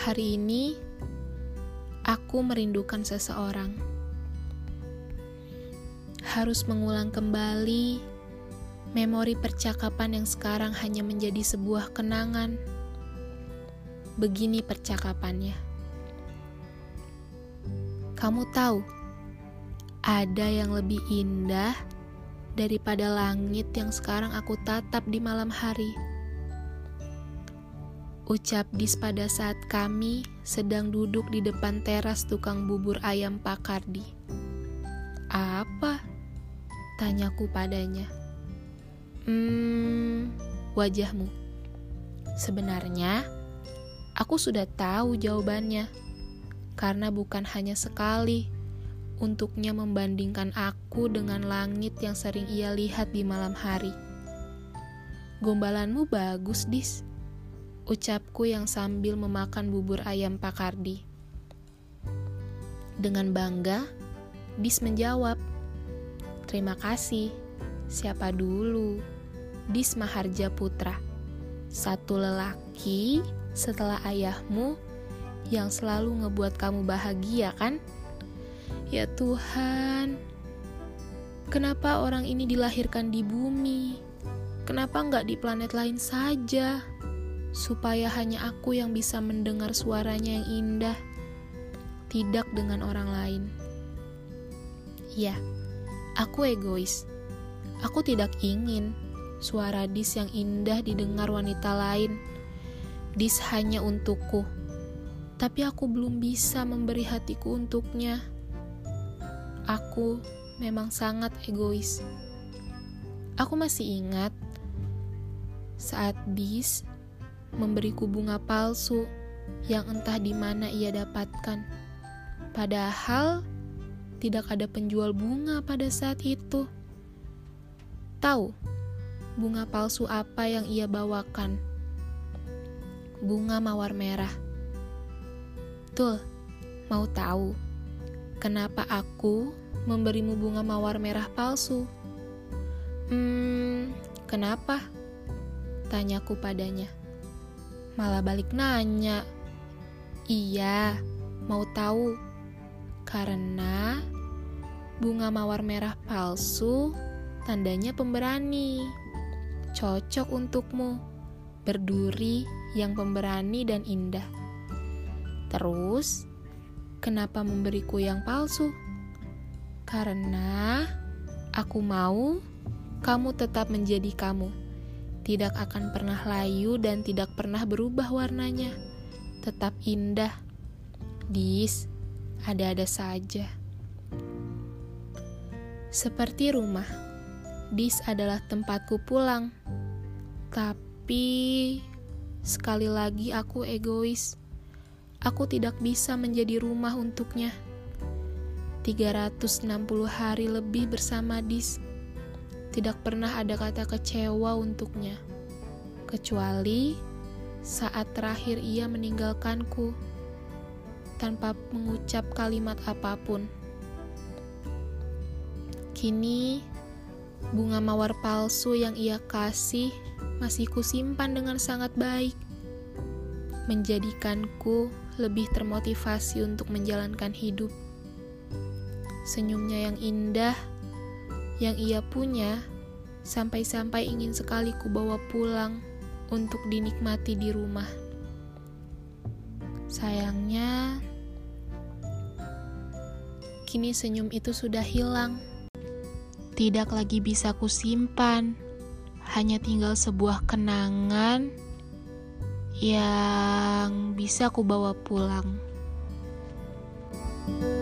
Hari ini aku merindukan seseorang. Harus mengulang kembali memori percakapan yang sekarang hanya menjadi sebuah kenangan. Begini percakapannya. Kamu tahu, ada yang lebih indah daripada langit yang sekarang aku tatap di malam hari. Ucap Dis pada saat kami sedang duduk di depan teras tukang bubur ayam Pak Kardi. Apa? Tanyaku padanya. Hmm, wajahmu. Sebenarnya, aku sudah tahu jawabannya. Karena bukan hanya sekali, untuknya membandingkan aku dengan langit yang sering ia lihat di malam hari. Gombalanmu bagus, Dis. Ucapku yang sambil memakan bubur ayam Pak Kardi. Dengan bangga, Dis menjawab, Terima kasih. Siapa dulu? Dis Maharja Putra. Satu lelaki setelah ayahmu yang selalu ngebuat kamu bahagia kan? Ya Tuhan, kenapa orang ini dilahirkan di bumi? Kenapa nggak di planet lain saja? Supaya hanya aku yang bisa mendengar suaranya yang indah, tidak dengan orang lain. Ya, aku egois. Aku tidak ingin suara Dis yang indah didengar wanita lain. Dis hanya untukku, tapi aku belum bisa memberi hatiku untuknya. Aku memang sangat egois. Aku masih ingat saat Dis memberiku bunga palsu yang entah di mana ia dapatkan. Padahal tidak ada penjual bunga pada saat itu. Tahu bunga palsu apa yang ia bawakan? Bunga mawar merah. Tuh, mau tahu kenapa aku memberimu bunga mawar merah palsu. Hmm, kenapa? Tanyaku padanya. Malah balik nanya. Iya, mau tahu. Karena bunga mawar merah palsu tandanya pemberani. Cocok untukmu. Berduri yang pemberani dan indah. Terus, kenapa memberiku yang palsu? Karena aku mau kamu tetap menjadi kamu. Tidak akan pernah layu dan tidak pernah berubah warnanya. Tetap indah. Dis, ada-ada saja. Seperti rumah. Dis adalah tempatku pulang. Tapi sekali lagi aku egois. Aku tidak bisa menjadi rumah untuknya. 360 hari lebih bersama Dis. Tidak pernah ada kata kecewa untuknya. Kecuali saat terakhir ia meninggalkanku tanpa mengucap kalimat apa pun. Kini, bunga mawar palsu yang ia kasih masih kusimpan dengan sangat baik, menjadikanku lebih termotivasi untuk menjalankan hidup senyumnya yang indah yang ia punya sampai-sampai ingin sekali ku bawa pulang untuk dinikmati di rumah. Sayangnya, kini senyum itu sudah hilang. Tidak lagi bisa kusimpan, hanya tinggal sebuah kenangan yang bisa ku bawa pulang. thank you